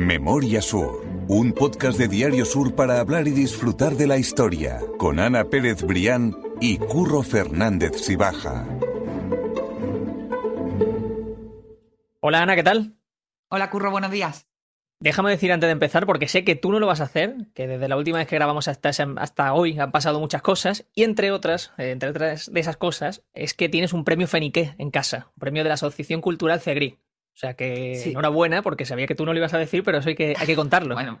Memoria Sur, un podcast de Diario Sur para hablar y disfrutar de la historia, con Ana Pérez Brián y Curro Fernández Sibaja. Hola Ana, ¿qué tal? Hola Curro, buenos días. Déjame decir antes de empezar, porque sé que tú no lo vas a hacer, que desde la última vez que grabamos hasta, hasta hoy han pasado muchas cosas, y entre otras, entre otras de esas cosas, es que tienes un premio Feniqué en casa, un premio de la Asociación Cultural Cegri. O sea que enhorabuena, porque sabía que tú no lo ibas a decir, pero eso hay que, hay que contarlo. bueno,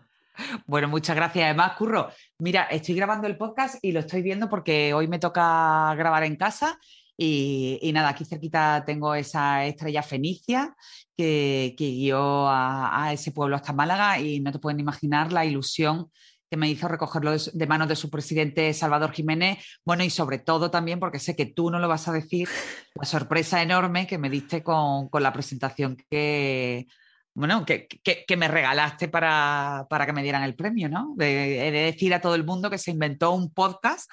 bueno, muchas gracias. Además, Curro, mira, estoy grabando el podcast y lo estoy viendo porque hoy me toca grabar en casa y, nada, aquí cerquita tengo esa estrella fenicia que, guió a, ese pueblo hasta Málaga y no te pueden imaginar la ilusión que me hizo recogerlo de, manos de su presidente Salvador Jiménez. Bueno, y sobre todo también, porque sé que tú no lo vas a decir, la sorpresa enorme que me diste con, la presentación que, bueno, que, me regalaste para, que me dieran el premio, ¿no? De, de, decir a todo el mundo que se inventó un podcast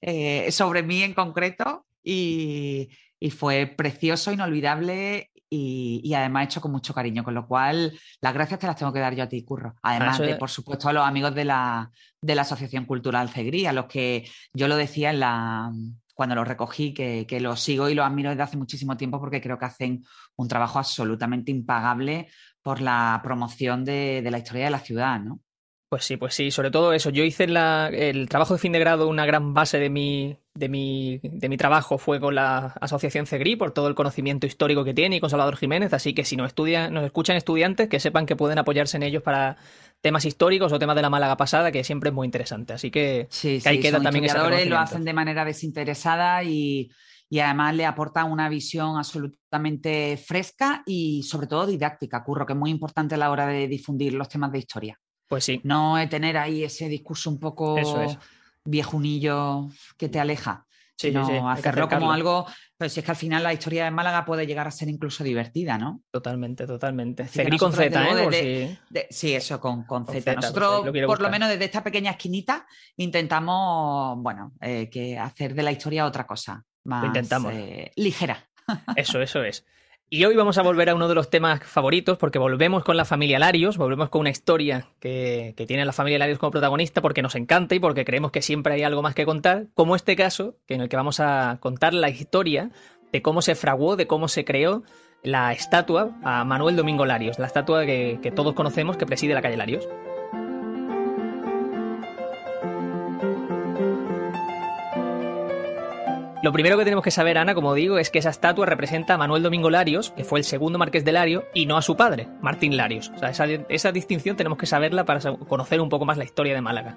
eh, sobre mí en concreto y, fue precioso, inolvidable y, además hecho con mucho cariño, con lo cual las gracias te las tengo que dar yo a ti, Curro. Además de, por supuesto, a los amigos de la, de la Asociación Cultural Cegrí, a los que yo lo decía en la, cuando lo recogí, que, que los sigo y los admiro desde hace muchísimo tiempo porque creo que hacen un trabajo absolutamente impagable por la promoción de, de la historia de la ciudad, ¿no? Pues sí, pues sí, sobre todo eso. Yo hice el trabajo de fin de grado, una gran base de mi, de mi, de mi trabajo fue con la Asociación CEGRI por todo el conocimiento histórico que tiene y con Salvador Jiménez, así que si nos, estudian, nos escuchan estudiantes, que sepan que pueden apoyarse en ellos para temas históricos o temas de la Málaga pasada, que siempre es muy interesante. Así que, sí, ahí queda también ese lo hacen de manera desinteresada y, y además le aportan una visión absolutamente fresca y sobre todo didáctica, Curro, que es muy importante a la hora de difundir los temas de historia. Pues sí. No tener ahí ese discurso un poco viejunillo que te aleja. sino hacerlo como algo, pues es que al final la historia de Málaga puede llegar a ser incluso divertida, ¿no? Totalmente, totalmente. Cegri con Z, ¿eh? sí, eso, con, con, Z. Nosotros, por lo menos desde esta pequeña esquinita, intentamos, bueno, eh, que hacer de la historia otra cosa, más intentamos. Eh, ligera. Eso, eso es. Y hoy vamos a volver a uno de los temas favoritos porque volvemos con la familia Larios, volvemos con una historia que, tiene la familia Larios como protagonista porque nos encanta y porque creemos que siempre hay algo más que contar, como este caso, que en el que vamos a contar la historia de cómo se fraguó, de cómo se creó la estatua a Manuel Domingo Larios, la estatua que, que todos conocemos que preside la calle Larios. Lo primero que tenemos que saber, Ana, como digo, es que esa estatua representa a Manuel Domingo Larios, que fue el segundo marqués de Lario, y no a su padre, Martín Larios. O sea, esa, esa distinción tenemos que saberla para conocer un poco más la historia de Málaga.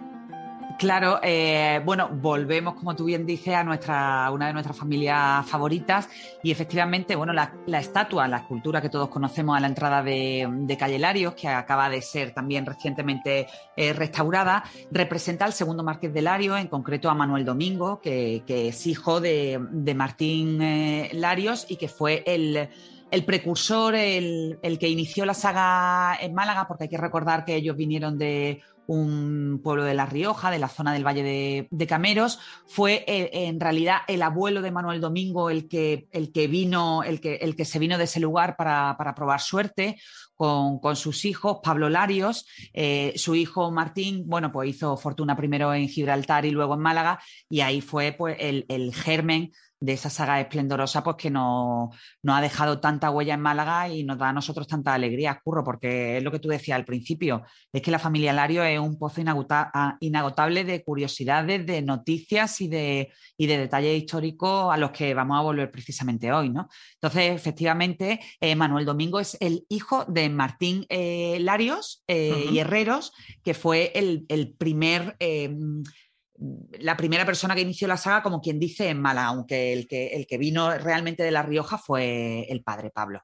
Claro, eh, bueno, volvemos, como tú bien dices, a nuestra, una de nuestras familias favoritas y efectivamente, bueno, la, estatua, la escultura que todos conocemos a la entrada de, Calle Larios, que acaba de ser también recientemente eh, restaurada, representa al segundo marqués de Larios, en concreto a Manuel Domingo, que, es hijo de, Martín eh, Larios y que fue el, precursor, el, el, que inició la saga en Málaga, porque hay que recordar que ellos vinieron de un pueblo de La Rioja, de la zona del Valle de, Cameros. Fue eh, en realidad el abuelo de Manuel Domingo el que, el que vino, el que, el que se vino de ese lugar para, probar suerte. Con, sus hijos, Pablo Larios, eh, su hijo Martín, bueno, pues hizo fortuna primero en Gibraltar y luego en Málaga, y ahí fue pues, el, el germen de esa saga esplendorosa, pues que nos, ha dejado tanta huella en Málaga y nos da a nosotros tanta alegría, Curro, porque es lo que tú decías al principio, es que la familia Lario es un pozo ah, inagotable de curiosidades, de noticias y de, y de detalles históricos a los que vamos a volver precisamente hoy, ¿no? Entonces, efectivamente, eh, Manuel Domingo es el hijo de Martín eh, Larios eh, y Herreros, que fue el, el primer la primera persona que inició la saga, como quien dice, en Mala, aunque el que, el que vino realmente de La Rioja fue el padre Pablo.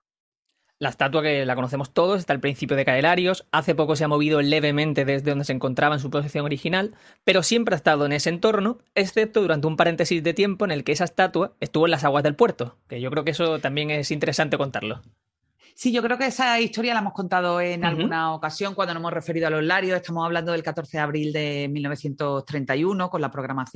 La estatua que la conocemos todos está al principio de Caelarios, hace poco se ha movido levemente desde donde se encontraba en su posición original, pero siempre ha estado en ese entorno, excepto durante un paréntesis de tiempo en el que esa estatua estuvo en las aguas del puerto, que yo creo que eso también es interesante contarlo. Sí, yo creo que esa historia la hemos contado en alguna ocasión cuando nos hemos referido a los Larios. Estamos hablando del 14 de abril de 1931 con la,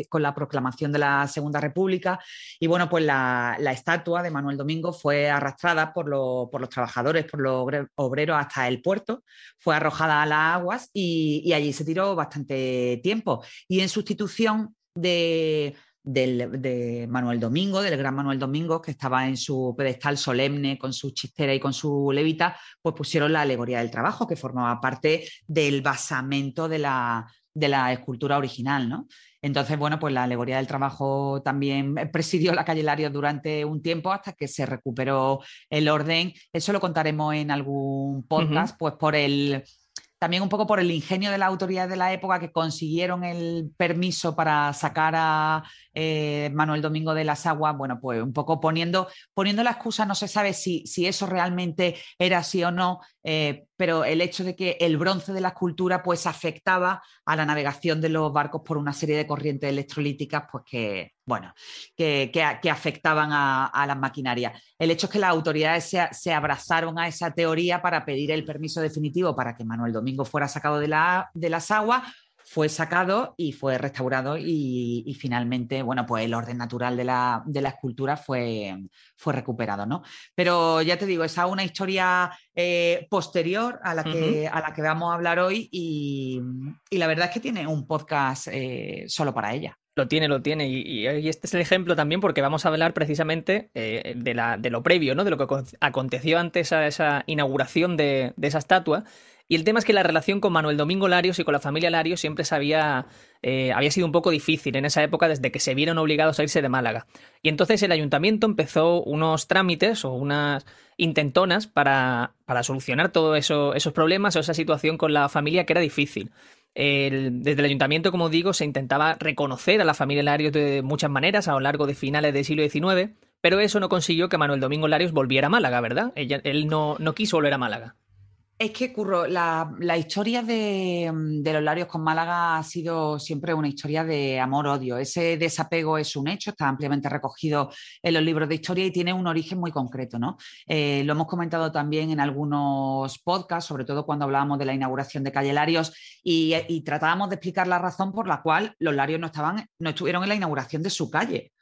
con la proclamación de la Segunda República. Y bueno, pues la, estatua de Manuel Domingo fue arrastrada por, por, los trabajadores, por los obreros hasta el puerto, fue arrojada a las aguas y allí se tiró bastante tiempo. Y en sustitución de de Manuel Domingo, del gran Manuel Domingo, que estaba en su pedestal solemne con su chistera y con su levita, pues pusieron la alegoría del trabajo, que formaba parte del basamento de la, de la escultura original, ¿no? Entonces, bueno, pues la alegoría del trabajo también presidió la calle Larios durante un tiempo hasta que se recuperó el orden. Eso lo contaremos en algún podcast, pues por el también un poco por el ingenio de la autoridad de la época que consiguieron el permiso para sacar a eh, Manuel Domingo de las Aguas, bueno, pues un poco poniendo, poniendo la excusa, no se sabe si, si eso realmente era así o no, eh, pero el hecho de que el bronce de la escultura pues afectaba a la navegación de los barcos por una serie de corrientes electrolíticas, pues que, bueno, que, afectaban a, las maquinarias. El hecho es que las autoridades se, abrazaron a esa teoría para pedir el permiso definitivo para que Manuel Domingo fuera sacado de, la, de las aguas, fue sacado y fue restaurado y, finalmente, bueno, pues el orden natural de la, escultura fue, fue, recuperado, ¿no? Pero ya te digo, esa es una historia eh, posterior a la, que, a la que vamos a hablar hoy y, la verdad es que tiene un podcast eh, solo para ella. Lo tiene, lo tiene. Y, este es el ejemplo también porque vamos a hablar precisamente eh, de, la, de, lo previo, ¿no? De lo que aconteció antes a esa inauguración de, esa estatua. Y el tema es que la relación con Manuel Domingo Larios y con la familia Larios siempre se había, eh, había sido un poco difícil en esa época desde que se vieron obligados a irse de Málaga. Y entonces el ayuntamiento empezó unos trámites o unas intentonas para, para solucionar todos eso, esos problemas o esa situación con la familia que era difícil desde el ayuntamiento, como digo, se intentaba reconocer a la familia Larios de muchas maneras a lo largo de finales del siglo XIX, pero eso no consiguió que Manuel Domingo Larios volviera a Málaga, ¿verdad? él no, no quiso volver a Málaga. Es que, Curro, la, historia de, los Larios con Málaga ha sido siempre una historia de amor-odio. Ese desapego es un hecho, está ampliamente recogido en los libros de historia y tiene un origen muy concreto. ¿no? Eh, lo hemos comentado también en algunos podcasts, sobre todo cuando hablábamos de la inauguración de Calle Larios, y, tratábamos de explicar la razón por la cual los Larios no, estaban, no estuvieron en la inauguración de su calle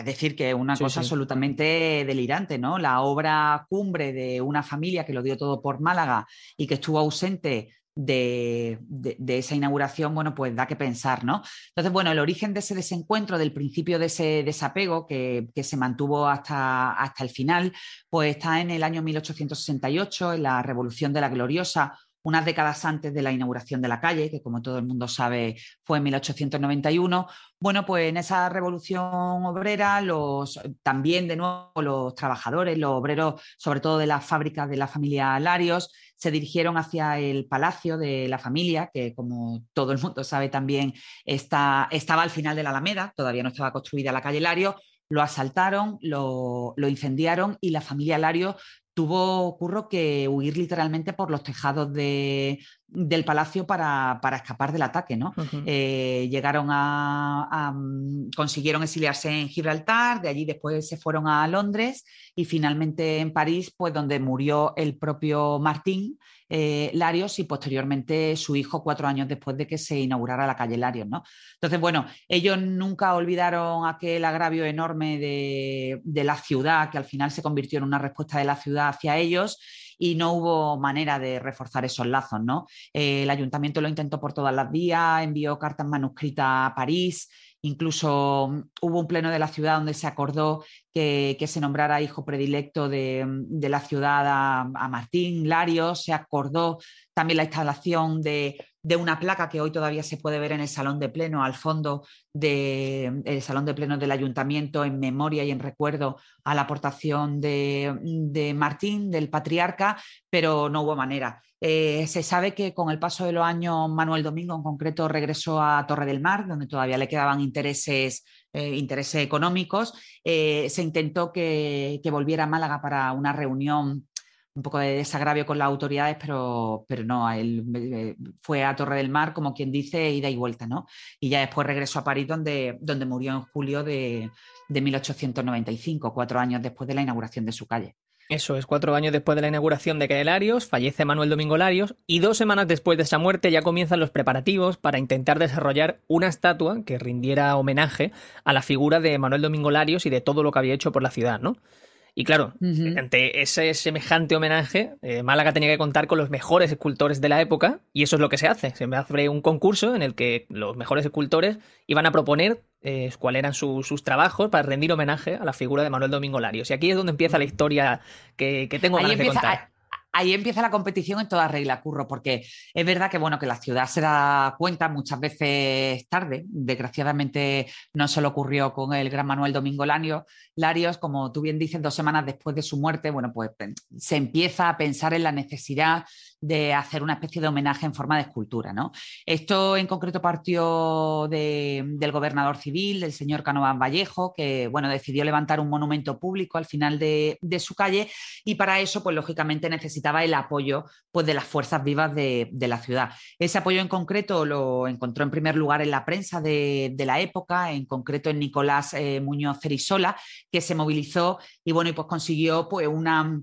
es decir, que es una cosa absolutamente delirante, ¿no? La obra cumbre de una familia que lo dio todo por Málaga y que estuvo ausente de, esa inauguración, bueno, pues da que pensar, ¿no? Entonces, bueno, el origen de ese desencuentro, del principio de ese desapego que, que, se mantuvo hasta, hasta el final, pues está en el año 1868, en la Revolución de la Gloriosa, unas décadas antes de la inauguración de la calle, que como todo el mundo sabe fue en 1891. Bueno, pues en esa revolución obrera, los, también de nuevo los trabajadores, los obreros, sobre todo de las fábricas de la familia Larios, se dirigieron hacia el palacio de la familia, que como todo el mundo sabe también está, estaba al final de la Alameda, todavía no estaba construida la calle Larios, lo asaltaron, lo, lo, incendiaron y la familia Lario tuvo Curro que huir literalmente por los tejados de, del palacio para, escapar del ataque, ¿no? Eh, llegaron a, consiguieron exiliarse en Gibraltar, de allí después se fueron a Londres y finalmente en París, pues donde murió el propio Martín eh, Larios y posteriormente su hijo cuatro años después de que se inaugurara la calle Larios, ¿no? Entonces, bueno, ellos nunca olvidaron aquel agravio enorme de, de la ciudad, que al final se convirtió en una respuesta de la ciudad hacia ellos y no hubo manera de reforzar esos lazos, ¿no? Eh, el ayuntamiento lo intentó por todas las vías, envió cartas manuscritas a París, Incluso mm, hubo un pleno de la ciudad donde se acordó que, se nombrara hijo predilecto de, mm, la ciudad a, Martín Larios. Se acordó también la instalación de, una placa que hoy todavía se puede ver en el salón de pleno, al fondo del salón de pleno del ayuntamiento, en memoria y en recuerdo a la aportación de, de Martín, del patriarca, pero no hubo manera. Eh, se sabe que con el paso de los años Manuel Domingo en concreto regresó a Torre del Mar, donde todavía le quedaban intereses, eh, intereses económicos. Eh, se intentó que, volviera a Málaga para una reunión un poco de desagravio con las autoridades, pero, pero no, él fue a Torre del Mar, como quien dice, ida y vuelta, ¿no? Y ya después regresó a París, donde, donde murió en julio de, de 1895, cuatro años después de la inauguración de su calle. Eso es, cuatro años después de la inauguración de Calle Larios, fallece Manuel Domingo Larios y dos semanas después de esa muerte ya comienzan los preparativos para intentar desarrollar una estatua que rindiera homenaje a la figura de Manuel Domingo Larios y de todo lo que había hecho por la ciudad, ¿no? Y claro, ante ese semejante homenaje, eh, Málaga tenía que contar con los mejores escultores de la época, y eso es lo que se hace. Se hace un concurso en el que los mejores escultores iban a proponer eh, cuáles eran sus trabajos para rendir homenaje a la figura de Manuel Domingo Larios. Y aquí es donde empieza la historia que, tengo ganas de contar ahí empieza la competición en toda regla, Curro, porque es verdad que, bueno, que la ciudad se da cuenta muchas veces tarde. Desgraciadamente no se lo ocurrió con el gran Manuel Domingo Larios, como tú bien dices, dos semanas después de su muerte, bueno, pues se empieza a pensar en la necesidad de hacer una especie de homenaje en forma de escultura. ¿no? Esto en concreto partió del gobernador civil, del señor Canovan Vallejo, que bueno, decidió levantar un monumento público al final de, su calle y para eso, pues lógicamente necesitaba el apoyo pues, de las fuerzas vivas de, la ciudad. Ese apoyo en concreto lo encontró en primer lugar en la prensa de, la época, en concreto en Nicolás eh, Muñoz Cerisola, que se movilizó y bueno, y pues consiguió pues una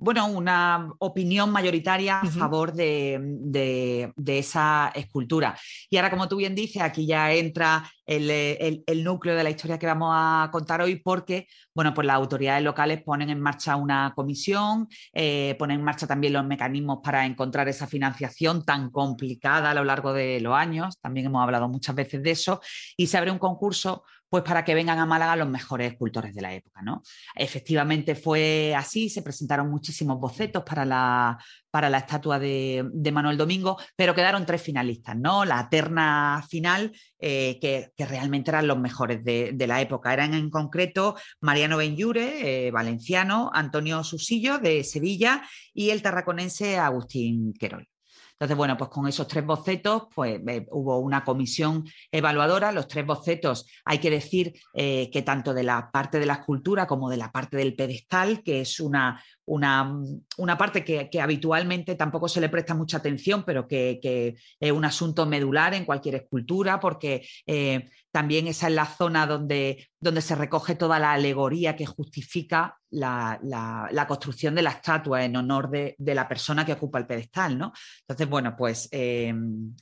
bueno, una opinión mayoritaria a favor de, esa escultura. Y ahora, como tú bien dices, aquí ya entra el, núcleo de la historia que vamos a contar hoy, porque, bueno, pues las autoridades locales ponen en marcha una comisión, eh, ponen en marcha también los mecanismos para encontrar esa financiación tan complicada a lo largo de los años, también hemos hablado muchas veces de eso, y se abre un concurso pues para que vengan a Málaga los mejores escultores de la época. ¿no? Efectivamente fue así, se presentaron muchísimos bocetos para la, para la estatua de, Manuel Domingo, pero quedaron tres finalistas, ¿no? La terna final, eh, que, realmente eran los mejores de, la época. Eran en concreto Mariano Benyure, eh, valenciano, Antonio Susillo, de Sevilla, y el tarraconense Agustín Querol. Entonces, bueno, pues con esos tres bocetos, pues eh, hubo una comisión evaluadora. Los tres bocetos, hay que decir que tanto de la parte de la escultura como de la parte del pedestal, que es una, una, una parte que, habitualmente tampoco se le presta mucha atención, pero que, es un asunto medular en cualquier escultura, porque eh, también esa es la zona donde, donde se recoge toda la alegoría que justifica la, construcción de la estatua en honor de, la persona que ocupa el pedestal. ¿no? Entonces, bueno, pues eh,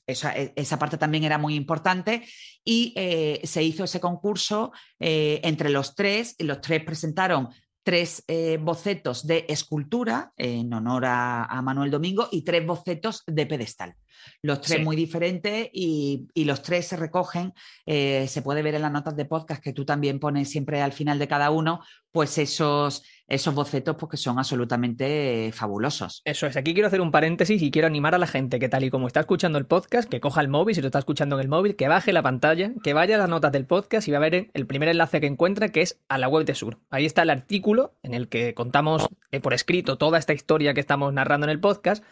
esa, parte también era muy importante y eh, se hizo ese concurso entre los tres, los tres presentaron tres bocetos de escultura en honor a, Manuel Domingo y tres bocetos de pedestal. Los tres muy diferentes y, los tres se recogen, eh, se puede ver en las notas de podcast que tú también pones siempre al final de cada uno, pues esos, esos bocetos porque pues son absolutamente fabulosos. Eso es, aquí quiero hacer un paréntesis y quiero animar a la gente que tal y como está escuchando el podcast, que coja el móvil, si lo está escuchando en el móvil, que baje la pantalla, que vaya a las notas del podcast y va a ver el primer enlace que encuentra, que es a la web de Sur. Ahí está el artículo en el que contamos eh, por escrito toda esta historia que estamos narrando en el podcast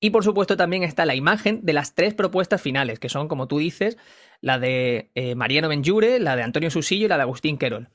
y por supuesto también está la imagen de las tres propuestas finales, que son, como tú dices, la de eh, Mariano Benjure, la de Antonio Susillo y la de Agustín Querol.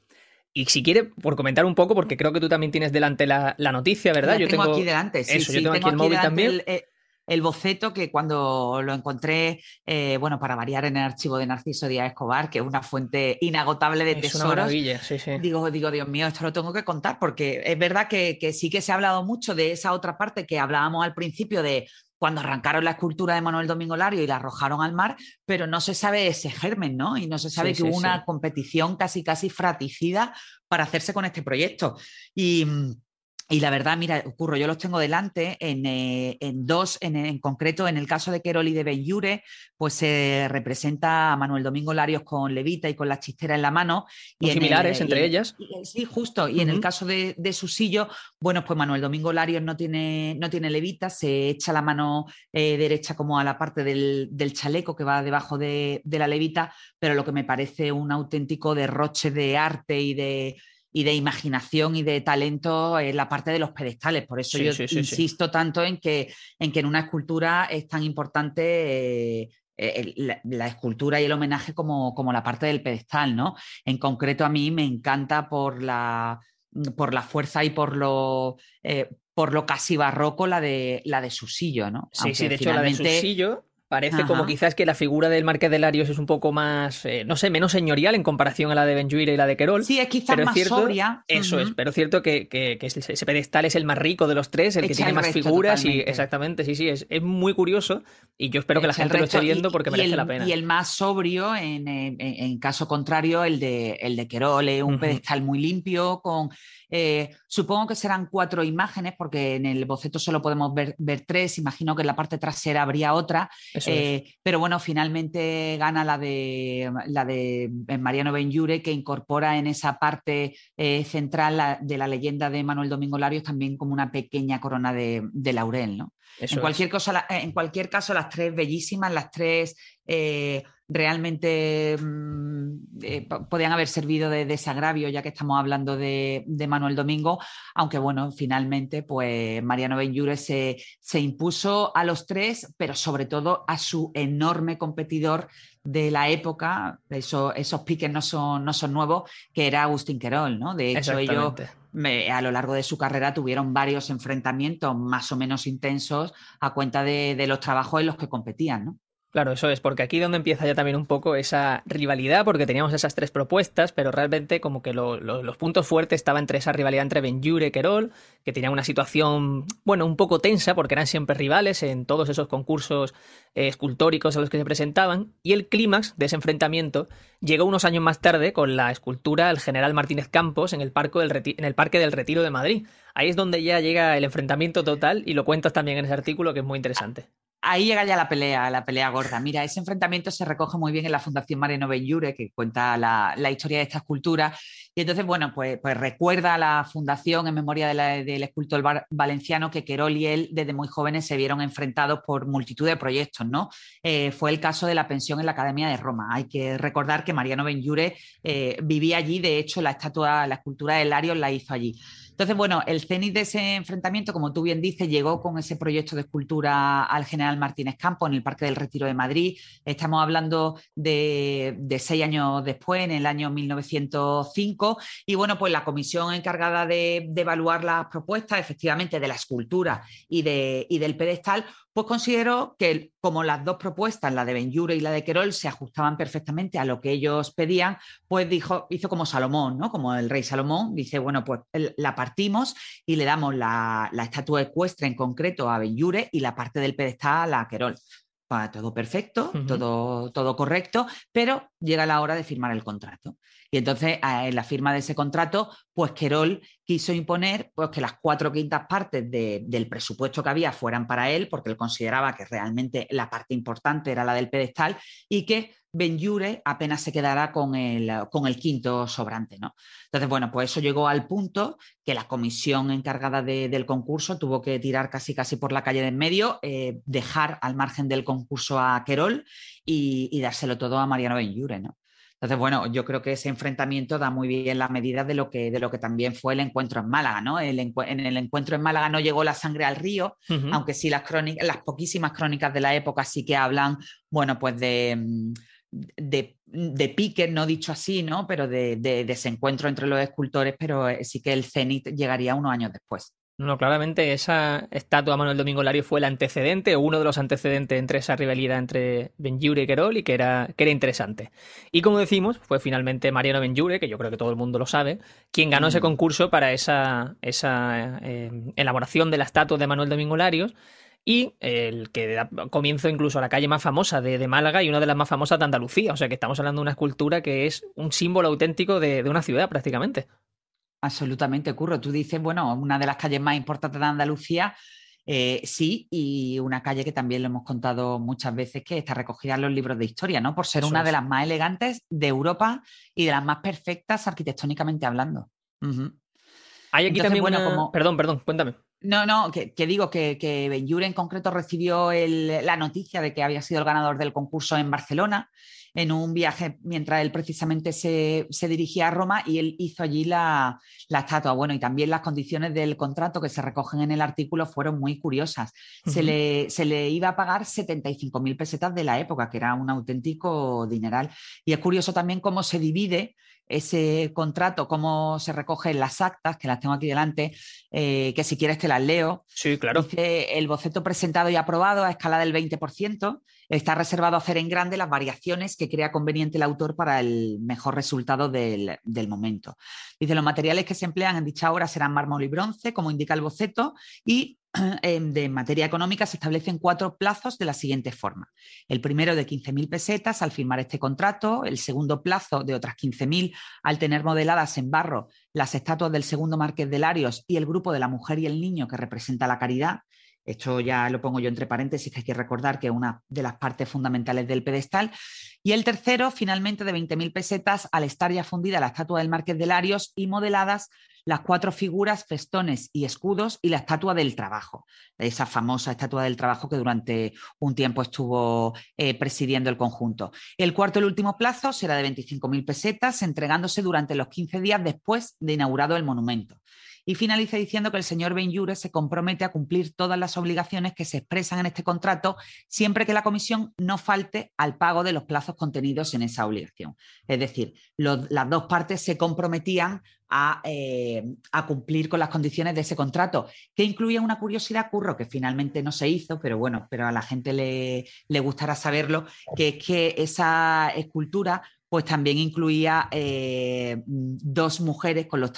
Y si quiere, por comentar un poco, porque creo que tú también tienes delante la, noticia, ¿verdad? yo tengo, aquí delante, sí, Eso, yo tengo, aquí el móvil también. Eh, el, boceto que cuando lo encontré, eh, bueno, para variar en el archivo de Narciso Díaz Escobar, que es una fuente inagotable de es tesoros. maravilla, sí, sí. Digo, digo, Dios mío, esto lo tengo que contar, porque es verdad que, que sí que se ha hablado mucho de esa otra parte que hablábamos al principio de cuando arrancaron la escultura de Manuel Domingo Lario y la arrojaron al mar, pero no se sabe ese germen, ¿no? Y no se sabe que hubo una competición casi, casi fraticida para hacerse con este proyecto. Y mm, y la verdad, mira, ocurro, yo los tengo delante en, eh, dos, en, concreto, en el caso de Querol y de Benyure, pues se representa a Manuel Domingo Larios con levita y con la chistera en la mano. Y similares entre ellas. sí, justo. Y en el caso de, de Susillo, bueno, pues Manuel Domingo Larios no tiene, no tiene levita, se echa la mano eh, derecha como a la parte del, chaleco que va debajo de, de la levita, pero lo que me parece un auténtico derroche de arte y de y de imaginación y de talento en la parte de los pedestales. Por eso yo insisto tanto en que, en que en una escultura es tan importante eh, la, escultura y el homenaje como, como, la parte del pedestal, ¿no? En concreto a mí me encanta por la, por la fuerza y por lo, eh, por lo casi barroco la de, la de Susillo, ¿no? Sí, sí, de hecho la de Susillo Parece como quizás que la figura del Marqués de Larios es un poco más, eh, no sé, menos señorial en comparación a la de Benjuire y la de Querol. Sí, es quizás más sobria. Eso es, pero es cierto que, ese pedestal es el más rico de los tres, el que tiene más figuras y exactamente, sí, sí, es, es, muy curioso y yo espero que la gente lo esté viendo porque merece la pena. Y el más sobrio, en, caso contrario, el de, el de Querol, un pedestal muy limpio con eh, supongo que serán cuatro imágenes, porque en el boceto solo podemos ver, tres. Imagino que en la parte trasera habría otra. Eh, pero bueno, finalmente gana la de, la de eh, Mariano Benjure, que incorpora en esa parte central de la leyenda de Manuel Domingo Larios también como una pequeña corona de, laurel. ¿no? En cualquier, cosa, en cualquier caso, las tres bellísimas, las tres realmente mm, eh, podían haber servido de desagravio, ya que estamos hablando de, Manuel Domingo, aunque bueno, finalmente, pues Mariano Benjure se, se, impuso a los tres, pero sobre todo a su enorme competidor de la época, eso, esos piques no son, no son nuevos, que era Agustín Querol, ¿no? De hecho, ellos a lo largo de su carrera tuvieron varios enfrentamientos más o menos intensos a cuenta de, de los trabajos en los que competían, ¿no? Claro, eso es, porque aquí donde empieza ya también un poco esa rivalidad, porque teníamos esas tres propuestas, pero realmente como que los puntos fuertes estaban entre esa rivalidad entre Benjure y Querol, que tenía una situación, bueno, un poco tensa, porque eran siempre rivales en todos esos concursos eh, escultóricos a los que se presentaban, y el clímax de ese enfrentamiento llegó unos años más tarde con la escultura del general Martínez Campos en el, del en el Parque del Retiro de Madrid. Ahí es donde ya llega el enfrentamiento total, y lo cuentas también en ese artículo, que es muy interesante ahí llega ya la pelea, la pelea gorda. Mira, ese enfrentamiento se recoge muy bien en la Fundación Mariano Benjure, que cuenta la, historia de esta escultura. Y entonces, bueno, pues, pues recuerda a la Fundación en memoria del escultor valenciano que Querol y él desde muy jóvenes se vieron enfrentados por multitud de proyectos, ¿no? Eh, fue el caso de la pensión en la Academia de Roma. Hay que recordar que Mariano Benjure eh, vivía allí, de hecho, la estatua, la escultura de Larios la hizo allí. Entonces, bueno, el cenit de ese enfrentamiento, como tú bien dices, llegó con ese proyecto de escultura al general Martínez Campos en el Parque del Retiro de Madrid. Estamos hablando de, seis años después, en el año 1905. Y bueno, pues la comisión encargada de, evaluar las propuestas, efectivamente, de la escultura y, de, y del pedestal, pues considero que como las dos propuestas, la de Benjure y la de Querol, se ajustaban perfectamente a lo que ellos pedían, pues dijo, hizo como Salomón, ¿no? Como el rey Salomón, dice, bueno, pues la partimos y le damos la, estatua ecuestre en concreto a Benjure y la parte del pedestal a Querol. todo perfecto, todo, todo correcto, pero llega la hora de firmar el contrato. Y entonces, en la firma de ese contrato, pues Querol quiso imponer pues, que las cuatro quintas partes del presupuesto que había fueran para él, porque él consideraba que realmente la parte importante era la del pedestal y que Benjure apenas se quedara con el, con el quinto sobrante. ¿no? Entonces, bueno, pues eso llegó al punto que la comisión encargada del concurso tuvo que tirar casi casi por la calle de en medio, eh, dejar al margen del concurso a Querol y, y dárselo todo a Mariano Benjure. ¿No? Entonces, bueno, yo creo que ese enfrentamiento da muy bien la medida de lo que, de lo que también fue el encuentro en Málaga, ¿no? en el encuentro en Málaga no llegó la sangre al río, aunque sí las crónicas, las poquísimas crónicas de la época sí que hablan, bueno, pues de, de, de pique, no dicho así, ¿no? Pero de, de, desencuentro entre los escultores, pero eh, sí que el cenit llegaría unos años después. No, claramente esa estatua Manuel Domingo Lario fue el antecedente o uno de los antecedentes entre esa rivalidad entre Benjure y Querol y que era, que era interesante. Y como decimos, fue finalmente Mariano Benjure, que yo creo que todo el mundo lo sabe, quien ganó ese mm. concurso para esa, esa eh, elaboración de la estatua de Manuel Domingo Larios y el que da comienzo incluso a la calle más famosa de, Málaga y una de las más famosas de Andalucía. O sea que estamos hablando de una escultura que es un símbolo auténtico de una ciudad prácticamente. Absolutamente, Curro. Tú dices, bueno, una de las calles más importantes de Andalucía, eh, sí, y una calle que también lo hemos contado muchas veces, que está recogida en los libros de historia, ¿no? Por ser una de las más elegantes de Europa y de las más perfectas arquitectónicamente hablando. Hay aquí también bueno, como... Perdón, perdón, cuéntame. No, no, que, digo que, que Benjure en concreto recibió la noticia de que había sido el ganador del concurso en Barcelona en un viaje mientras él precisamente se, dirigía a Roma y él hizo allí la, estatua. Bueno, y también las condiciones del contrato que se recogen en el artículo fueron muy curiosas. se, le, se, le, iba a pagar 75.000 pesetas de la época, que era un auténtico dineral. Y es curioso también cómo se divide ese contrato, cómo se recoge en las actas, que las tengo aquí delante, eh, que si quieres te las leo. Sí, claro. Dice, el boceto presentado y aprobado a escala del 20% está reservado a hacer en grande las variaciones que crea conveniente el autor para el mejor resultado del, del momento. Dice, los materiales que se emplean en dicha obra serán mármol y bronce, como indica el boceto, y de materia económica se establecen cuatro plazos de la siguiente forma. El primero de 15.000 pesetas al firmar este contrato, el segundo plazo de otras 15.000 al tener modeladas en barro las estatuas del segundo Marqués de Larios y el grupo de la mujer y el niño que representa la caridad. Esto ya lo pongo yo entre paréntesis, que hay que recordar que es una de las partes fundamentales del pedestal. Y el tercero, finalmente, de 20.000 pesetas al estar ya fundida la estatua del Marqués de Larios y modeladas las cuatro figuras, festones y escudos y la estatua del trabajo, esa famosa estatua del trabajo que durante un tiempo estuvo eh, presidiendo el conjunto. El cuarto y el último plazo será de 25.000 pesetas, entregándose durante los 15 días después de inaugurado el monumento. Y finaliza diciendo que el señor Benyure se compromete a cumplir todas las obligaciones que se expresan en este contrato siempre que la comisión no falte al pago de los plazos contenidos en esa obligación. Es decir, las dos partes se comprometían eh, a, cumplir con las condiciones de ese contrato, que incluía una curiosidad, Curro, que finalmente no se hizo, pero bueno, pero a la gente le, le gustará saberlo, que es que esa escultura pues también incluía eh, dos mujeres con los,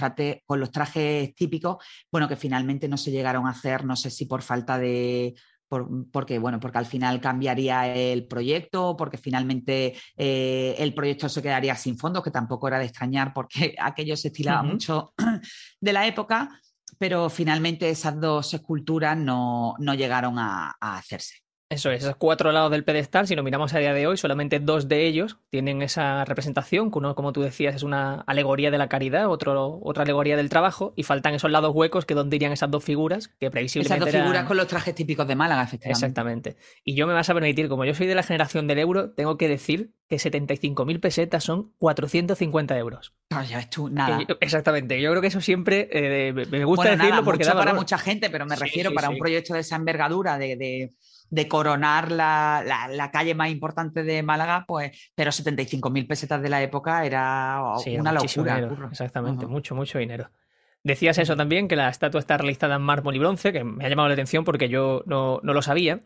con los trajes típicos, bueno, que finalmente no se llegaron a hacer, no sé si por falta de, porque, bueno, porque al final cambiaría el proyecto, porque finalmente eh, el proyecto se quedaría sin fondos, que tampoco era de extrañar porque aquello se estilaba mucho de la época, pero finalmente esas dos esculturas no, llegaron a hacerse. Eso es, esos cuatro lados del pedestal, si lo miramos a día de hoy, solamente dos de ellos tienen esa representación, que uno, como tú decías, es una alegoría de la caridad, otro, otra alegoría del trabajo, y faltan esos lados huecos que donde irían esas dos figuras, que previsiblemente Esas dos figuras con los trajes típicos de Málaga, efectivamente. Exactamente. Y yo me vas a permitir, como yo soy de la generación del euro, tengo que decir que 75.000 pesetas son 450 euros. No, ya tú, nada. exactamente, yo creo que eso siempre eh, me gusta decirlo porque da para mucha gente, pero me refiero para un proyecto de esa envergadura de de coronar la, calle más importante de Málaga, pues, pero 75.000 pesetas de la época era una locura. exactamente, mucho, mucho dinero. Decías eso también, que la estatua está realizada en mármol y bronce, que me ha llamado la atención porque yo no, no lo sabía.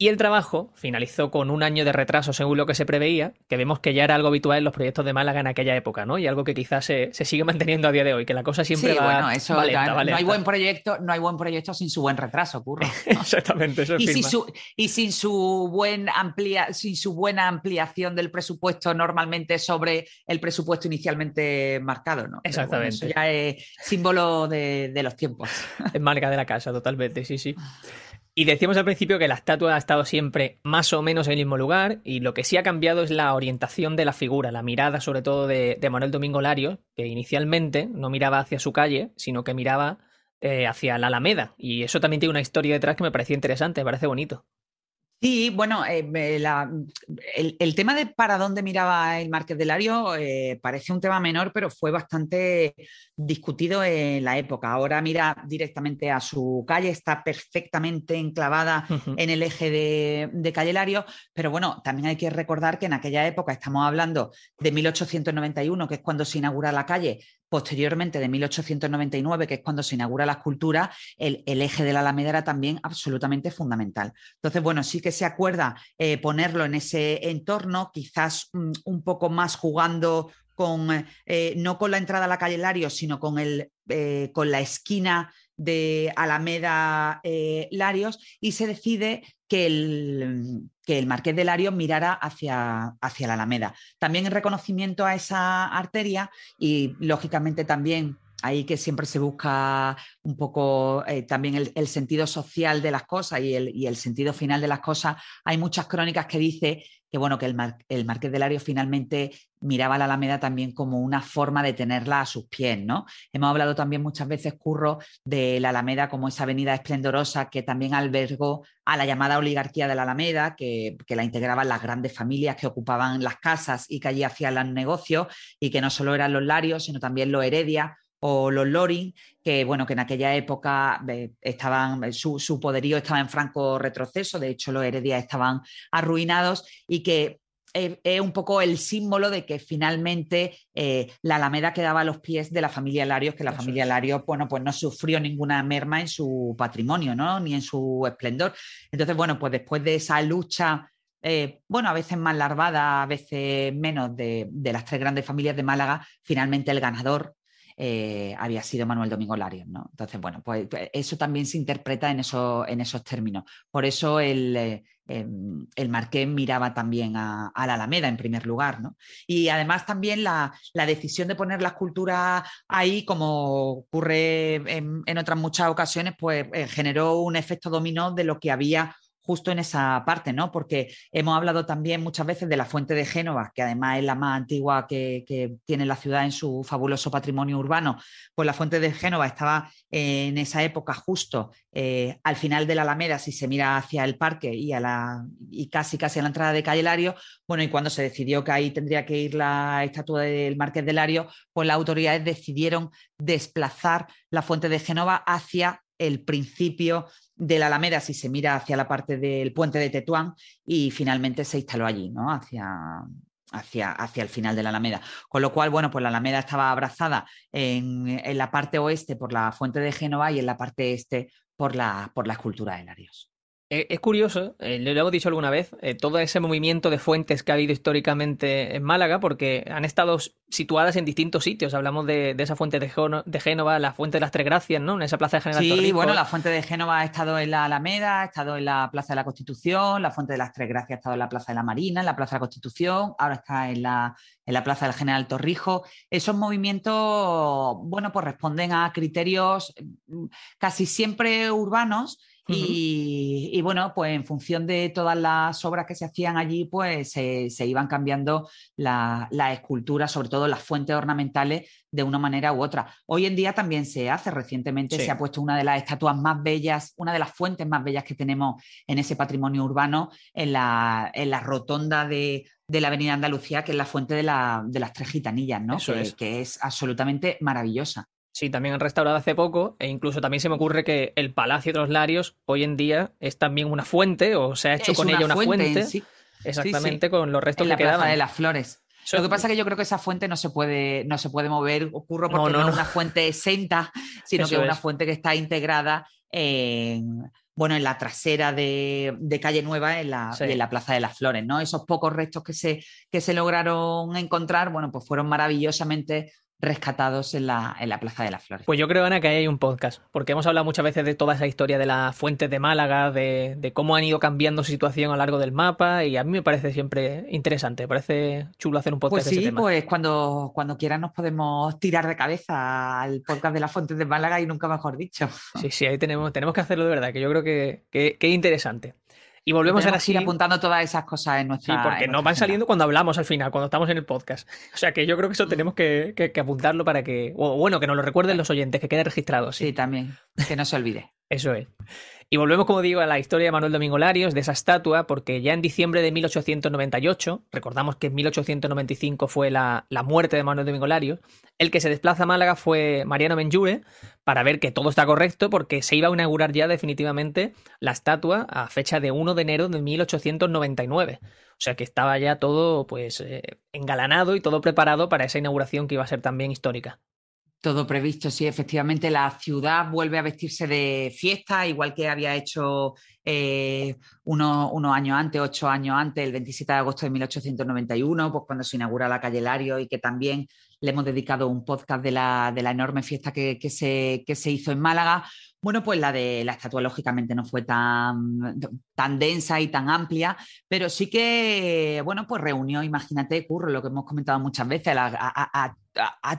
Y el trabajo finalizó con un año de retraso según lo que se preveía, que vemos que ya era algo habitual en los proyectos de Málaga en aquella época, ¿no? Y algo que quizás se, sigue manteniendo a día de hoy, que la cosa siempre sí, va, bueno, eso no hay buen proyecto, no hay buen proyecto sin su buen retraso, curro. Exactamente, eso es y, sin su, y sin su buen amplia, sin su buena ampliación del presupuesto normalmente sobre el presupuesto inicialmente marcado, ¿no? Exactamente. eso ya es símbolo de, de los tiempos. Es marca de la casa, totalmente, sí, sí. Y decíamos al principio que la estatua ha estado siempre más o menos en el mismo lugar y lo que sí ha cambiado es la orientación de la figura, la mirada sobre todo de, Manuel Domingo Lario, que inicialmente no miraba hacia su calle, sino que miraba eh, hacia la Alameda. Y eso también tiene una historia detrás que me parecía interesante, me parece bonito. Sí, bueno, eh, el, tema de para dónde miraba el Marqués de Lario eh, parece un tema menor, pero fue bastante discutido en la época. Ahora mira directamente a su calle, está perfectamente enclavada en el eje de, de, calle Lario, pero bueno, también hay que recordar que en aquella época, estamos hablando de 1891, que es cuando se inaugura la calle, Posteriormente, de 1899, que es cuando se inaugura la escultura, el, eje de la Alameda era también absolutamente fundamental. Entonces, bueno, sí que se acuerda eh, ponerlo en ese entorno, quizás mm, un poco más jugando con, eh, no con la entrada a la calle Lario, sino con, el, eh, con la esquina de Alameda Larios, y se decide que el, que el Marqués de Lario mirara hacia, hacia la Alameda. También en reconocimiento a esa arteria y lógicamente también ahí que siempre se busca un poco eh, también el, sentido social de las cosas y el, y el, sentido final de las cosas. Hay muchas crónicas que dice que bueno, que el, el Marqués de Lario finalmente miraba la Alameda también como una forma de tenerla a sus pies, ¿no? Hemos hablado también muchas veces, Curro, de la Alameda como esa avenida esplendorosa que también albergó a la llamada oligarquía de la Alameda, que, que la integraban las grandes familias que ocupaban las casas y que allí hacían los negocios, y que no solo eran los Larios, sino también los Heredia o los Loring, que bueno, que en aquella época eh, estaban, eh, su, poderío estaba en franco retroceso, de hecho los Heredia estaban arruinados y que es un poco el símbolo de que finalmente eh, la Alameda quedaba a los pies de la familia Larios, que la familia Larios, bueno, pues no sufrió ninguna merma en su patrimonio, ¿no? Ni en su esplendor. Entonces, bueno, pues después de esa lucha, eh, bueno, a veces más larvada, a veces menos, de, las tres grandes familias de Málaga, finalmente el ganador eh, había sido Manuel Domingo Larios, ¿no? Entonces, bueno, pues, pues eso también se interpreta en, eso, en esos términos. Por eso el, Em, el Marqués miraba también a, la Alameda en primer lugar. ¿no? Y además también la, decisión de poner la escultura ahí, como ocurre en, otras muchas ocasiones, pues eh, generó un efecto dominó de lo que había justo en esa parte, ¿no? Porque hemos hablado también muchas veces de la fuente de Génova, que además es la más antigua que, tiene la ciudad en su fabuloso patrimonio urbano. Pues la fuente de Génova estaba en esa época justo eh, al final de la Alameda, si se mira hacia el parque y, a la, y casi casi a la entrada de Calle Lario. Bueno, y cuando se decidió que ahí tendría que ir la estatua del Marqués de Lario, pues las autoridades decidieron desplazar la fuente de Génova hacia el principio de la Alameda, si se mira hacia la parte del puente de Tetuán, y finalmente se instaló allí, ¿no? Hacia, hacia, hacia, el final de la Alameda. Con lo cual, bueno, pues la Alameda estaba abrazada en, en, la parte oeste por la fuente de Génova y en la parte este por la, por la escultura de. Eh, es curioso, eh, lo hemos dicho alguna vez, eh, todo ese movimiento de fuentes que ha habido históricamente en Málaga, porque han estado situadas en distintos sitios. Hablamos de, esa fuente de, Génova, la fuente de las Tres Gracias, ¿no? En esa plaza de General Sí, bueno, la fuente de Génova ha estado en la Alameda, ha estado en la Plaza de la Constitución, la fuente de las Tres Gracias ha estado en la Plaza de la Marina, en la Plaza de la Constitución, ahora está en la, en la Plaza del General Torrijos. Esos movimientos, bueno, pues responden a criterios mm, casi siempre urbanos y, bueno, pues en función de todas las obras que se hacían allí, pues se, iban cambiando las esculturas, sobre todo las fuentes ornamentales, de una manera u otra. Hoy en día también se hace, recientemente se ha puesto una de las estatuas más bellas, una de las fuentes más bellas que tenemos en ese patrimonio urbano, en la, en la rotonda de, la Avenida Andalucía, que es la fuente de, las tres gitanillas, ¿no? que es absolutamente maravillosa. Sí, también han restaurado hace poco e incluso también se me ocurre que el Palacio de los Larios hoy en día es también una fuente o se ha hecho con ella una fuente. Exactamente, con los restos en que la quedaban. de las flores. Lo que pasa es que yo creo que esa fuente no se puede, no se puede mover, ocurre porque no, es una fuente exenta, sino que es una fuente que está integrada en, bueno, en la trasera de, Calle Nueva, en la, en la, Plaza de las Flores, ¿no? Esos pocos restos que se, que se lograron encontrar, bueno, pues fueron maravillosamente rescatados en la, en la, Plaza de las Flores. Pues yo creo, Ana, que ahí hay un podcast, porque hemos hablado muchas veces de toda esa historia de las fuentes de Málaga, de, cómo han ido cambiando su situación a lo largo del mapa, y a mí me parece siempre interesante, me parece chulo hacer un podcast pues de ese tema. Pues cuando, cuando quieran nos podemos tirar de cabeza al podcast de las fuentes de Málaga y nunca mejor dicho. Sí, sí, ahí tenemos, tenemos que hacerlo de verdad, que yo creo que, que, que es interesante. Y volvemos a ir apuntando todas esas cosas en nuestra. Sí, porque no van saliendo cuando hablamos al final, cuando estamos en el podcast. O sea que yo creo que eso tenemos que, apuntarlo para que. O bueno, que nos lo recuerden los oyentes, que quede registrado. sí también. Que no se olvide. eso es. Y volvemos, como digo, a la historia de Manuel Domingo Larios, de esa estatua, porque ya en diciembre de 1898, recordamos que en 1895 fue la, muerte de Manuel Domingo Larios, el que se desplaza a Málaga fue Mariano Menjure para ver que todo está correcto, porque se iba a inaugurar ya definitivamente la estatua a fecha de 1 de enero de 1899. O sea que estaba ya todo pues eh, engalanado y todo preparado para esa inauguración que iba a ser también histórica. Todo previsto, sí, efectivamente la ciudad vuelve a vestirse de fiesta, igual que había hecho eh, unos, años antes, ocho años antes, el 27 de agosto de 1891, pues cuando se inaugura la calle Lario y que también le hemos dedicado un podcast de la, enorme fiesta que, se, hizo en Málaga. Bueno, pues la de la estatua lógicamente no fue tan, densa y tan amplia, pero sí que, bueno, pues reunió, imagínate, Curro, lo que hemos comentado muchas veces, a,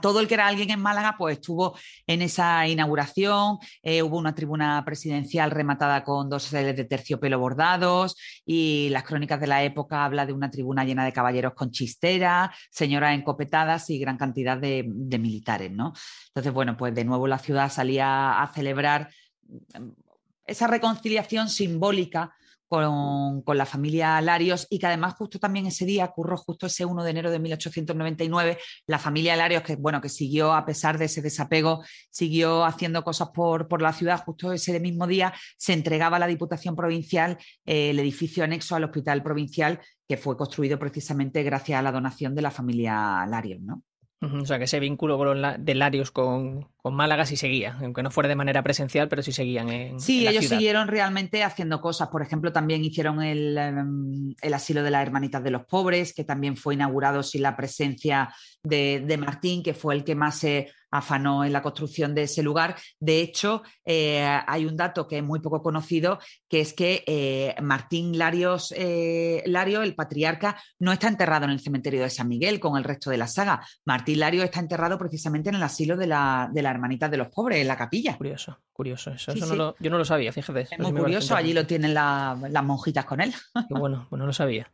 todo el que era alguien en Málaga, pues estuvo en esa inauguración, eh, hubo una tribuna presidencial rematada con dos sedes de terciopelo bordados y las crónicas de la época habla de una tribuna llena de caballeros con chistera, señoras encopetadas y gran cantidad de, de militares, ¿no? Entonces, bueno, pues de nuevo la ciudad salía a celebrar esa reconciliación simbólica con, la familia Larios y que además justo también ese día, ocurrió justo ese 1 de enero de 1899, la familia Larios, que bueno, que siguió a pesar de ese desapego, siguió haciendo cosas por, por la ciudad, justo ese mismo día se entregaba a la Diputación Provincial eh, el edificio anexo al Hospital Provincial que fue construido precisamente gracias a la donación de la familia Larios, ¿no? O sea, que ese vínculo de Larios con, Málaga sí seguía, aunque no fuera de manera presencial, pero sí seguían en. Sí, en ellos siguieron realmente haciendo cosas. Por ejemplo, también hicieron el, em, el, asilo de las Hermanitas de los Pobres, que también fue inaugurado sin la presencia de, de Martín, que fue el que más se afanó en la construcción de ese lugar. De hecho, eh, hay un dato que es muy poco conocido, que es que eh, Martín Larios, eh, Lario, el patriarca, no está enterrado en el cementerio de San Miguel con el resto de la saga. Martín Lario está enterrado precisamente en el asilo de la, de la Hermanita de los Pobres, en la capilla. Curioso, curioso. Eso, yo no lo sabía, fíjate. Es muy curioso, allí lo tienen las monjitas con él. bueno, pues no lo sabía.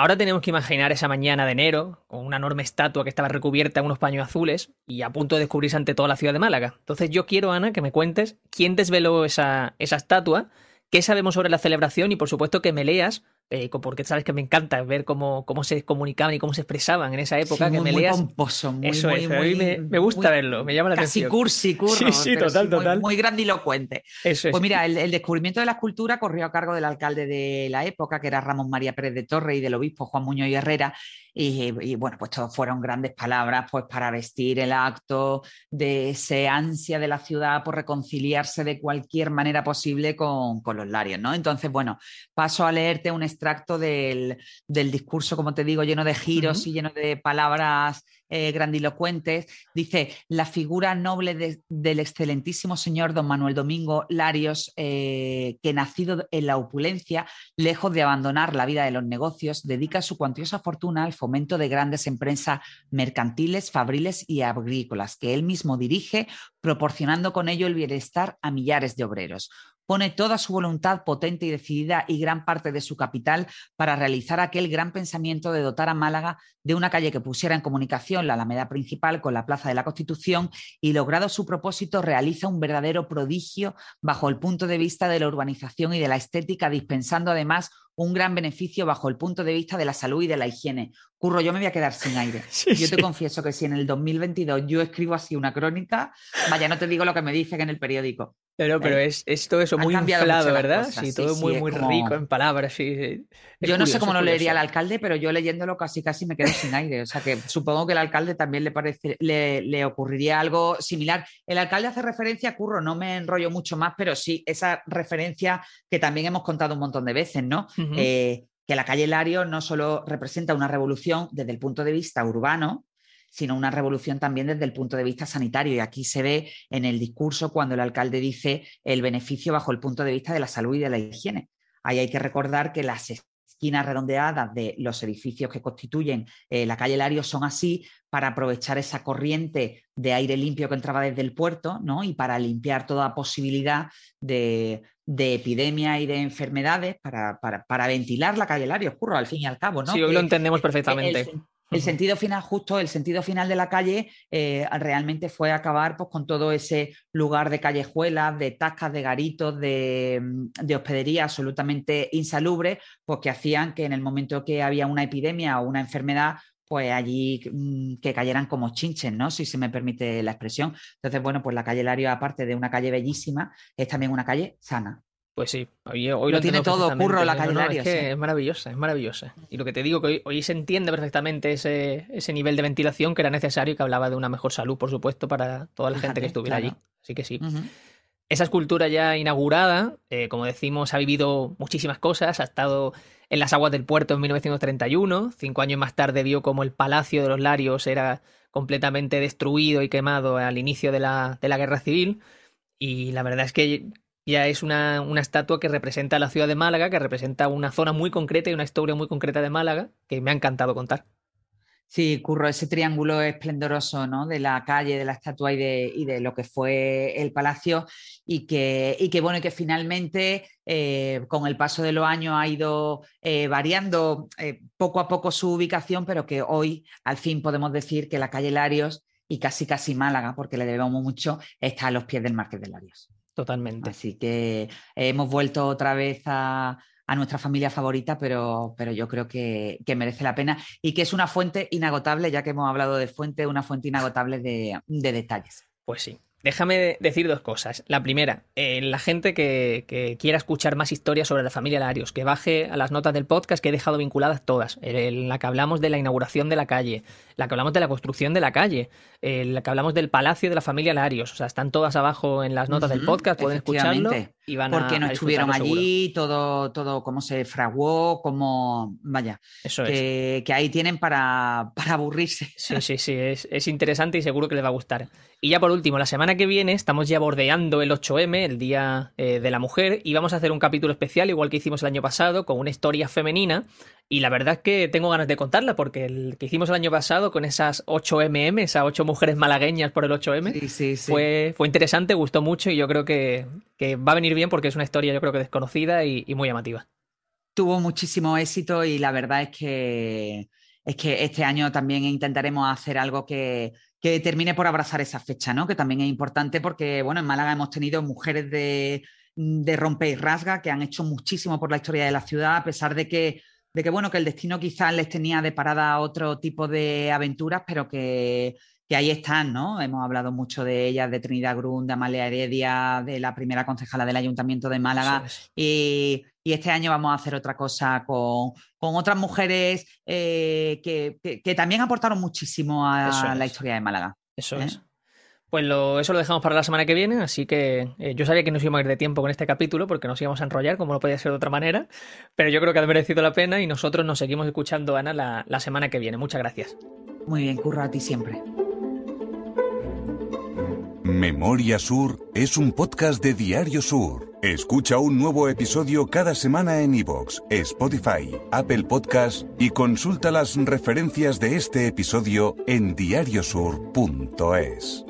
Ahora tenemos que imaginar esa mañana de enero, con una enorme estatua que estaba recubierta en unos paños azules y a punto de descubrirse ante toda la ciudad de Málaga. Entonces yo quiero, Ana, que me cuentes quién desveló esa, esa estatua, qué sabemos sobre la celebración y por supuesto que me leas eh, porque sabes que me encanta ver cómo, cómo se comunicaban y cómo se expresaban en esa época. que me muy pomposo, muy, Eso es, a mí me, gusta verlo, me llama la casi atención. cursi, curro, sí, sí, total, total. Muy, grandilocuente. Eso es. Pues mira, el, descubrimiento de la escultura corrió a cargo del alcalde de la época, que era Ramón María Pérez de Torre, y del obispo Juan Muñoz y Herrera. Y, bueno, pues todos fueron grandes palabras pues para vestir el acto de ese ansia de la ciudad por reconciliarse de cualquier manera posible con, con los larios, ¿no? Entonces, bueno, paso a leerte un extracto del del, discurso, como te digo, lleno de giros y lleno de palabras eh, grandilocuentes. Dice, la figura noble del excelentísimo señor don Manuel Domingo Larios, eh, que nacido en la opulencia, lejos de abandonar la vida de los negocios, dedica su cuantiosa fortuna al fomento de grandes empresas mercantiles, fabriles y agrícolas, que él mismo dirige, proporcionando con ello el bienestar a millares de obreros pone toda su voluntad potente y decidida y gran parte de su capital para realizar aquel gran pensamiento de dotar a Málaga de una calle que pusiera en comunicación la Alameda principal con la Plaza de la Constitución y logrado su propósito realiza un verdadero prodigio bajo el punto de vista de la urbanización y de la estética, dispensando además un gran beneficio bajo el punto de vista de la salud y de la higiene. Curro, yo me voy a quedar sin aire. yo te confieso que si en el 2022 yo escribo así una crónica, vaya, no te digo lo que me dicen en el periódico. Pero, pero eh, es, todo eso muy inflado, ¿verdad? sí, todo muy, muy rico en palabras. Sí, yo no sé cómo lo leería el alcalde, pero yo leyéndolo casi casi me quedo sin aire. O sea que supongo que el alcalde también le parece, le, ocurriría algo similar. El alcalde hace referencia a Curro, no me enrollo mucho más, pero sí, esa referencia que también hemos contado un montón de veces, ¿no? Eh, que la calle Lario no solo representa una revolución desde el punto de vista urbano, sino una revolución también desde el punto de vista sanitario. Y aquí se ve en el discurso cuando el alcalde dice el beneficio bajo el punto de vista de la salud y de la higiene. Ahí hay que recordar que las esquinas redondeadas de los edificios que constituyen eh, la calle Lario son así para aprovechar esa corriente de aire limpio que entraba desde el puerto ¿no? y para limpiar toda posibilidad de, epidemia y de enfermedades para, para, ventilar la calle Lario, ocurre al fin y al cabo. ¿no? Sí, hoy lo entendemos perfectamente. El sentido final, justo el sentido final de la calle, eh, realmente fue acabar pues, con todo ese lugar de callejuelas, de tascas, de garitos, de, de hospedería absolutamente insalubre, pues que hacían que en el momento que había una epidemia o una enfermedad, pues allí mm, que cayeran como chinches, ¿no? Si se me permite la expresión. Entonces, bueno, pues la calle Lario, aparte de una calle bellísima, es también una calle sana. Pues sí, hoy, hoy lo, tiene todo, curro la calle es, que es maravillosa, es maravillosa. Y lo que te digo, que hoy, se entiende perfectamente ese, ese, nivel de ventilación que era necesario y que hablaba de una mejor salud, por supuesto, para toda la gente que estuviera allí. Así que sí. Esa escultura ya inaugurada, eh, como decimos, ha vivido muchísimas cosas, ha estado en las aguas del puerto en 1931, cinco años más tarde vio como el Palacio de los Larios era completamente destruido y quemado al inicio de la, de la Guerra Civil, y la verdad es que ya es una, una, estatua que representa la ciudad de Málaga, que representa una zona muy concreta y una historia muy concreta de Málaga, que me ha encantado contar. Sí, Curro, ese triángulo esplendoroso ¿no? de la calle, de la estatua y de, y de lo que fue el palacio, y que, y que bueno, que finalmente eh, con el paso de los años ha ido eh, variando eh, poco a poco su ubicación, pero que hoy al fin podemos decir que la calle Larios y casi casi Málaga, porque le debemos mucho, está a los pies del Marqués de Larios. Totalmente. Así que hemos vuelto otra vez a, a nuestra familia favorita, pero, pero yo creo que, merece la pena y que es una fuente inagotable, ya que hemos hablado de fuente, una fuente inagotable de, de detalles. Pues sí. Déjame decir dos cosas. La primera, eh, la gente que, quiera escuchar más historias sobre la familia Larios, que baje a las notas del podcast que he dejado vinculadas todas. En la que hablamos de la inauguración de la calle, la que hablamos de la construcción de la calle, la que hablamos del palacio de la familia Larios. O sea, están todas abajo en las notas del podcast, pueden escucharlo y van Porque no estuvieron allí, todo, todo cómo se fraguó, cómo. Vaya. Eso que, es. que ahí tienen para, para aburrirse. Sí, sí, sí. Es, es interesante y seguro que les va a gustar. Y ya por último, la semana que viene estamos ya bordeando el 8M, el Día eh, de la Mujer, y vamos a hacer un capítulo especial, igual que hicimos el año pasado, con una historia femenina. Y la verdad es que tengo ganas de contarla, porque el que hicimos el año pasado con esas 8MM, esas 8 mujeres malagueñas por el 8M, Fue, fue interesante, gustó mucho y yo creo que, va a venir bien porque es una historia yo creo que desconocida y, y muy llamativa. Tuvo muchísimo éxito y la verdad es que es que este año también intentaremos hacer algo que, que termine por abrazar esa fecha, ¿no? Que también es importante porque, bueno, en Málaga hemos tenido mujeres de, de rompe y rasga que han hecho muchísimo por la historia de la ciudad, a pesar de que, de que, bueno, que el destino quizás les tenía de parada otro tipo de aventuras, pero que, que ahí están, ¿no? Hemos hablado mucho de ellas, de Trinidad Grun, de Amalia Heredia, de la primera concejala del Ayuntamiento de Málaga. Y, este año vamos a hacer otra cosa con, otras mujeres eh, que, también aportaron muchísimo a la historia de Málaga. Eso ¿eh? es. Pues lo, eso lo dejamos para la semana que viene, así que eh, yo sabía que nos íbamos a ir de tiempo con este capítulo porque nos íbamos a enrollar, como no podía ser de otra manera, pero yo creo que ha merecido la pena y nosotros nos seguimos escuchando, Ana, la, la semana que viene. Muchas gracias. Muy bien, curra a ti siempre. Memoria Sur es un podcast de Diario Sur. Escucha un nuevo episodio cada semana en iVoox, Spotify, Apple Podcasts y consulta las referencias de este episodio en diariosur.es.